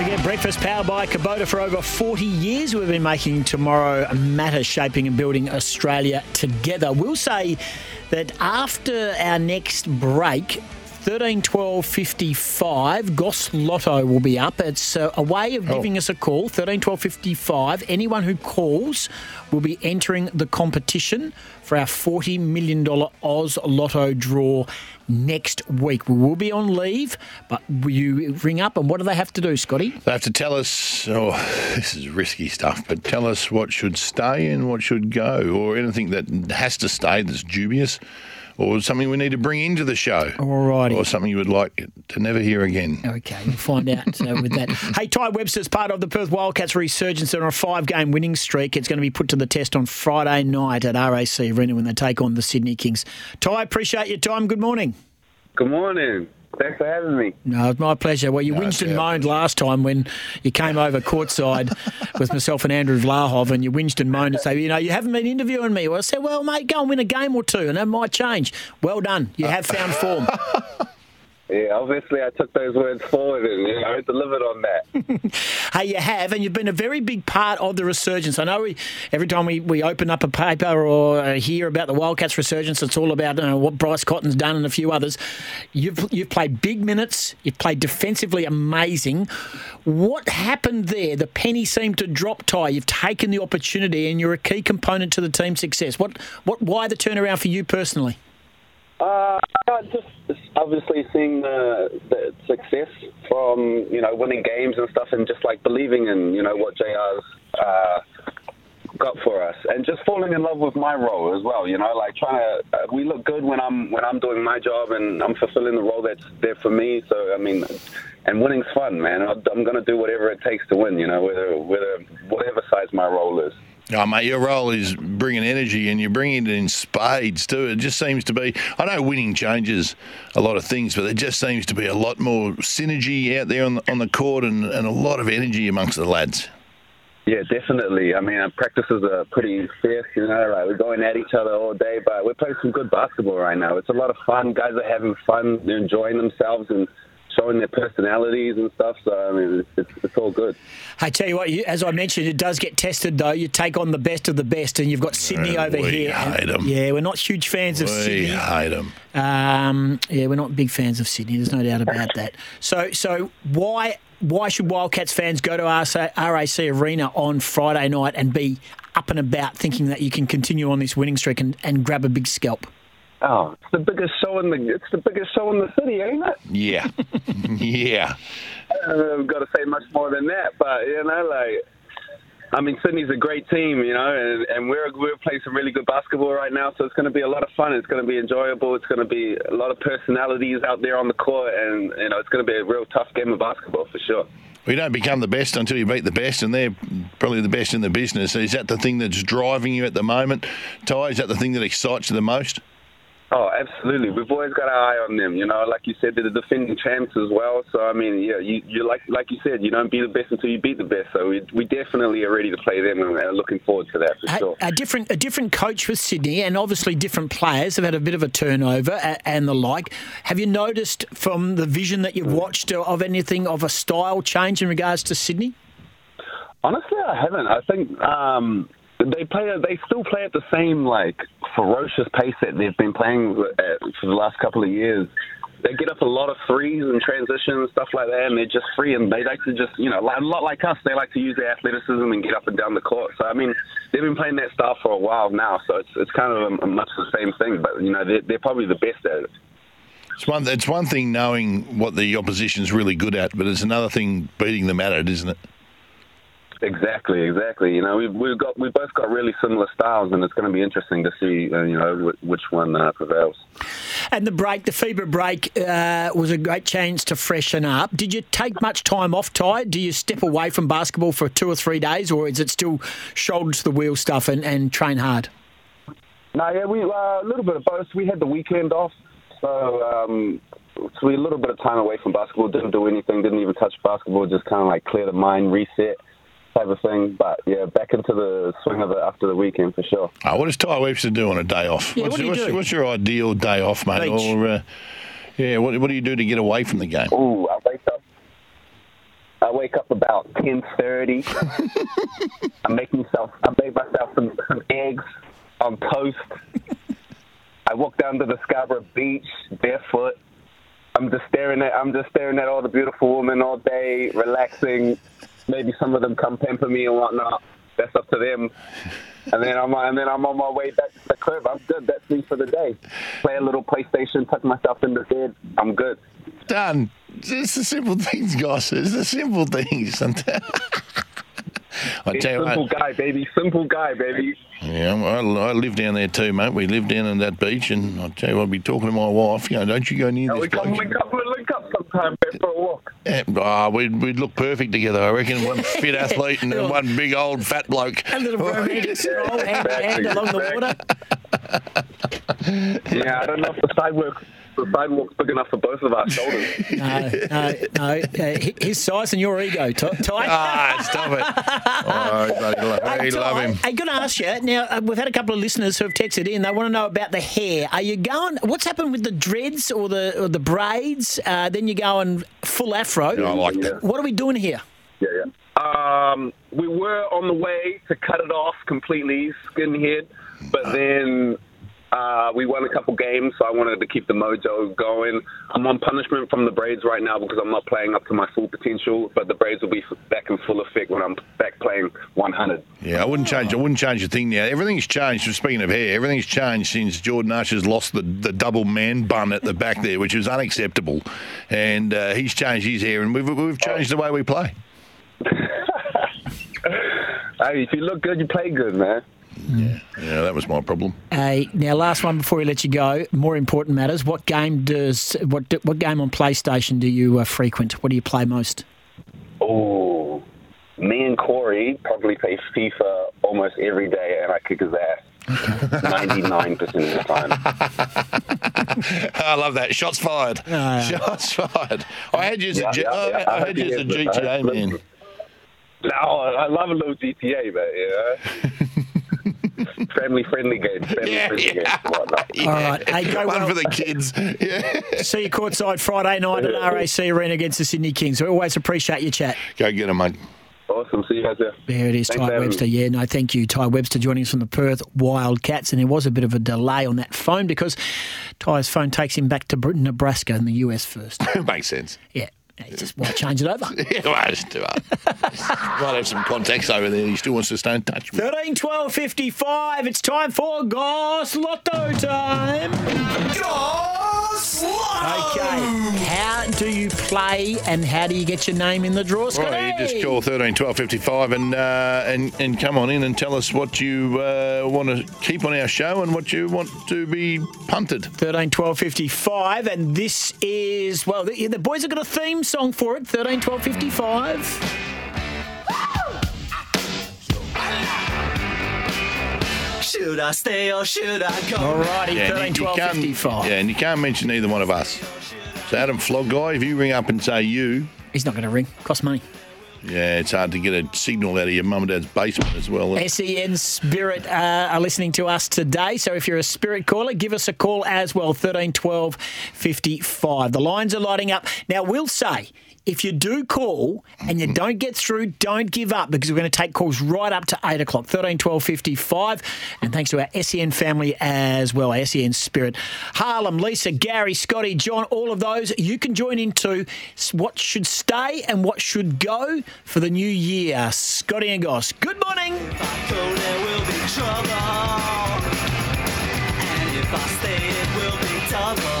Forget, breakfast powered by Kubota for over 40 years. We've been making tomorrow matter, shaping and building Australia together. We'll say that after our next break, 13 12 55. Goss Lotto will be up. It's uh, a way of giving us a call. 13 12 55. Anyone who calls will be entering the competition for our $40 million Oz Lotto draw next week. We will be on leave, but you ring up and what do they have to do, Scotty? They have to tell us, oh, this is risky stuff, but tell us what should stay and what should go, or anything that has to stay that's dubious or something we need to bring into the show. All righty. Or something you would like to never hear again. Okay, we'll find out uh, with that. Hey, Tai Webster's part of the Perth Wildcats resurgence. They're on a five game winning streak. It's going to be put to the test on Friday night at RAC Arena when they take on the Sydney Kings. Tai, appreciate your time. Good morning. Good morning. Thanks for having me. No, it's my pleasure. Well, you No, whinged and moaned last time when you came over courtside with myself and Andrew Vlahov, and you whinged and moaned and say, you know, you haven't been interviewing me. Well, I said, well, mate, go and win a game or two, and that might change. Well done. You have found form. Yeah, obviously I took those words forward and you know delivered on that. Hey, you have, and you've been a very big part of the resurgence. I know we, every time we, we open up a paper or uh, hear about the Wildcats resurgence, it's all about uh, what Bryce Cotton's done and a few others. You've, you've played big minutes, you've played defensively amazing. What happened there? The penny seemed to drop, Tai. You've taken the opportunity and you're a key component to the team's success. What, what, why the turnaround for you personally? Uh, just obviously seeing the, the success from you know winning games and stuff, and just like believing in you know what JR's uh, got for us, and just falling in love with my role as well. You know, like trying to uh, we look good when I'm when I'm doing my job and I'm fulfilling the role that's there for me. So I mean, and winning's fun, man. I'm going to do whatever it takes to win. You know, whether whether whatever size my role is. Oh, mate, your role is bringing energy and you're bringing it in spades too. It just seems to be, I know winning changes a lot of things, but there just seems to be a lot more synergy out there on the, on the court and, and a lot of energy amongst the lads. Yeah, definitely. I mean, our practices are pretty fierce, you know, like we're going at each other all day, but we're playing some good basketball right now. It's a lot of fun. Guys are having fun. They're enjoying themselves and showing their personalities and stuff. So, I mean, it's, it's, it's all good. I tell you what, you, as I mentioned, it does get tested though. You take on the best of the best, and you've got Sydney over we here. and- hate 'em. Yeah, we're not huge fans of Sydney. We Sydney. hate them. Um, yeah, we're not big fans of Sydney. There's no doubt about that. So, so why why should Wildcats fans go to RAC, RAC Arena on Friday night and be up and about, thinking that you can continue on this winning streak and, and grab a big scalp? Oh, it's the biggest show in the it's the biggest show in the city, ain't it? Yeah. yeah. I've got to say much more than that, but you know, like. I mean, Sydney's a great team, you know, and, and we're we're playing some really good basketball right now. So it's going to be a lot of fun. It's going to be enjoyable. It's going to be a lot of personalities out there on the court, and you know, it's going to be a real tough game of basketball for sure. We don't become the best until you beat the best, and they're probably the best in the business. Is that the thing that's driving you at the moment, Tai? Is that the thing that excites you the most? Oh, absolutely. We've always got our eye on them. You know, like you said, they're the defending champs as well. So I mean, yeah, you, you like like you said, you don't beat the best until you beat the best. So we, we definitely are ready to play them, and are looking forward to that for A, sure. a different a different coach with Sydney, and obviously different players have had a bit of a turnover a- and the like. Have you noticed from the vision that you've watched of anything of a style change in regards to Sydney? Honestly, I haven't. I think um, they play. They still play at the same like ferocious pace that they've been playing at for the last couple of years. they get up a lot of threes and transitions stuff like that, and they're just free and they like to just you know a lot like us. They like to use their athleticism and get up and down the court. So I mean, they've been playing that style for a while now, so it's it's kind of a, a much the same thing. But you know, they're, they're probably the best at it. It's one. It's one thing knowing what the opposition's really good at, but it's another thing beating them at it, isn't it? Exactly, exactly. You know, we've we've got we both got really similar styles, and it's going to be interesting to see uh, you know wh- which one uh, prevails. And the break, the FIBA break, uh, was a great chance to freshen up. Did you take much time off, Tai? Do you step away from basketball for two or three days, or is it still shoulder to the wheel stuff and, and train hard? No, yeah, we uh, a little bit of both. We had the weekend off, so um, so we had a little bit of time away from basketball. Didn't do anything. Didn't even touch basketball. Just kind of like clear the mind, reset type of thing. But yeah, back into the swing of it after the weekend for sure. Oh, what does Tai Webster do on a day off? Yeah, what's, what do you what's, do? what's your ideal day off, mate? Beach. Or uh, yeah, what, what do you do to get away from the game? Ooh, I wake up. I wake up about ten thirty. I make myself. I make myself some, some eggs on toast. I walk down to the Scarborough Beach barefoot. I'm just staring at. I'm just staring at all the beautiful women all day, relaxing. Maybe some of them come pamper me and whatnot. That's up to them. And then I'm and then I'm on my way back to the crib. I'm good. That's me for the day. Play a little PlayStation, tuck myself in the bed. I'm good. Done. It's the simple things, guys. It's the simple things. I tell you Simple what, guy, baby. Simple guy, baby. yeah, I, I live down there too, mate. We live down in that beach, and I tell you I'd be talking to my wife. You know, don't you go near Oh, this we come bloke. link up, we'll link up sometime babe, for a walk. Yeah, oh, we'd, we'd look perfect together, I reckon. One fit athlete and then one big old fat bloke. A little romantic stroll hand in hand along the water. Yeah, I don't know if the sidewalk the sidewalk's big enough for both of our shoulders. No, no, no. Uh, his size and your ego, Tai. Tai. Ah, stop it. Oh, bloody lo- Hey, love him. I'm going to ask you now. Uh, we've had a couple of listeners who have texted in. They want to know about the hair. Are you going? What's happened with the dreads or the or the braids? Uh, then you're going full afro. Yeah, I like that. What are we doing here? Yeah, yeah. Um, we were on the way to cut it off completely, skinhead, but then uh, we won a couple games, so I wanted to keep the mojo going. I'm on punishment from the braids right now because I'm not playing up to my full potential, but the braids will be back in full effect when I'm back playing 100. Yeah, I wouldn't change. I wouldn't change a thing now. Everything's changed. Speaking of hair, everything's changed since Jordan Usher's lost the, the double man bun at the back there, which was unacceptable, and uh, he's changed his hair, and we've we've changed the way we play. Hey, if you look good, you play good, man. Yeah, yeah, that was my problem. Uh, now, last one before we let you go. More important matters. What game does what what game on PlayStation do you uh, frequent? What do you play most? Oh, me and Corey probably play FIFA almost every day, and I kick his ass. Ninety-nine percent of the time. I love that. Shots fired. yeah. Shots fired. I had you as a, Yeah, G- yeah, I- yeah. I had you as a I had GTA man. No, I love a little GTA, man. You know, family-friendly games, family-friendly Yeah, games, and whatnot. All right. Hey, go One well. for the kids. Yeah. See you courtside Friday night at RAC Arena against the Sydney Kings. We always appreciate your chat. Go get him, mate. Awesome. See you guys there. There it is, Thanks Tai Webster. Yeah, no, thank you, Tai Webster, joining us from the Perth Wildcats. And there was a bit of a delay on that phone because Tai's phone takes him back to Br- Nebraska in the US first. Makes sense. Yeah, he just want to change it over. Yeah, well, it's too hard. Might have some contacts over there. He still wants to stay in touch with. 13, 12, 55. It's time for Goss Lotto time. Okay, how do you play and how do you get your name in the draw? Right, Scotty? you just call 13 12 55 and, uh, and, and come on in and tell us what you uh, want to keep on our show and what you want to be punted. 13, 12, 55. And this is, well, the, the boys have got a theme song for it. 13, 12, 55. Should I stay or should I go? Alrighty, Yeah, 13, and you, you 12, 55. yeah, and you can't mention either one of us. Adam Flog Guy, if you ring up and say you, He's not going to ring. Cost money. Yeah, it's hard to get a signal out of your mum and dad's basement as well. SEN Spirit uh, are listening to us today. So if you're a Spirit caller, give us a call as well, 13 12 55. The lines are lighting up. Now, we'll say, if you do call and you don't get through, don't give up because we're going to take calls right up to 8 o'clock, 13 12 55. And thanks to our SEN family as well, our SEN Spirit. Harlem, Lisa, Gary, Scotty, John, all of those, you can join into what should stay and what should go for the new year. Scotty and Goss, good morning. If I stay, it will be double.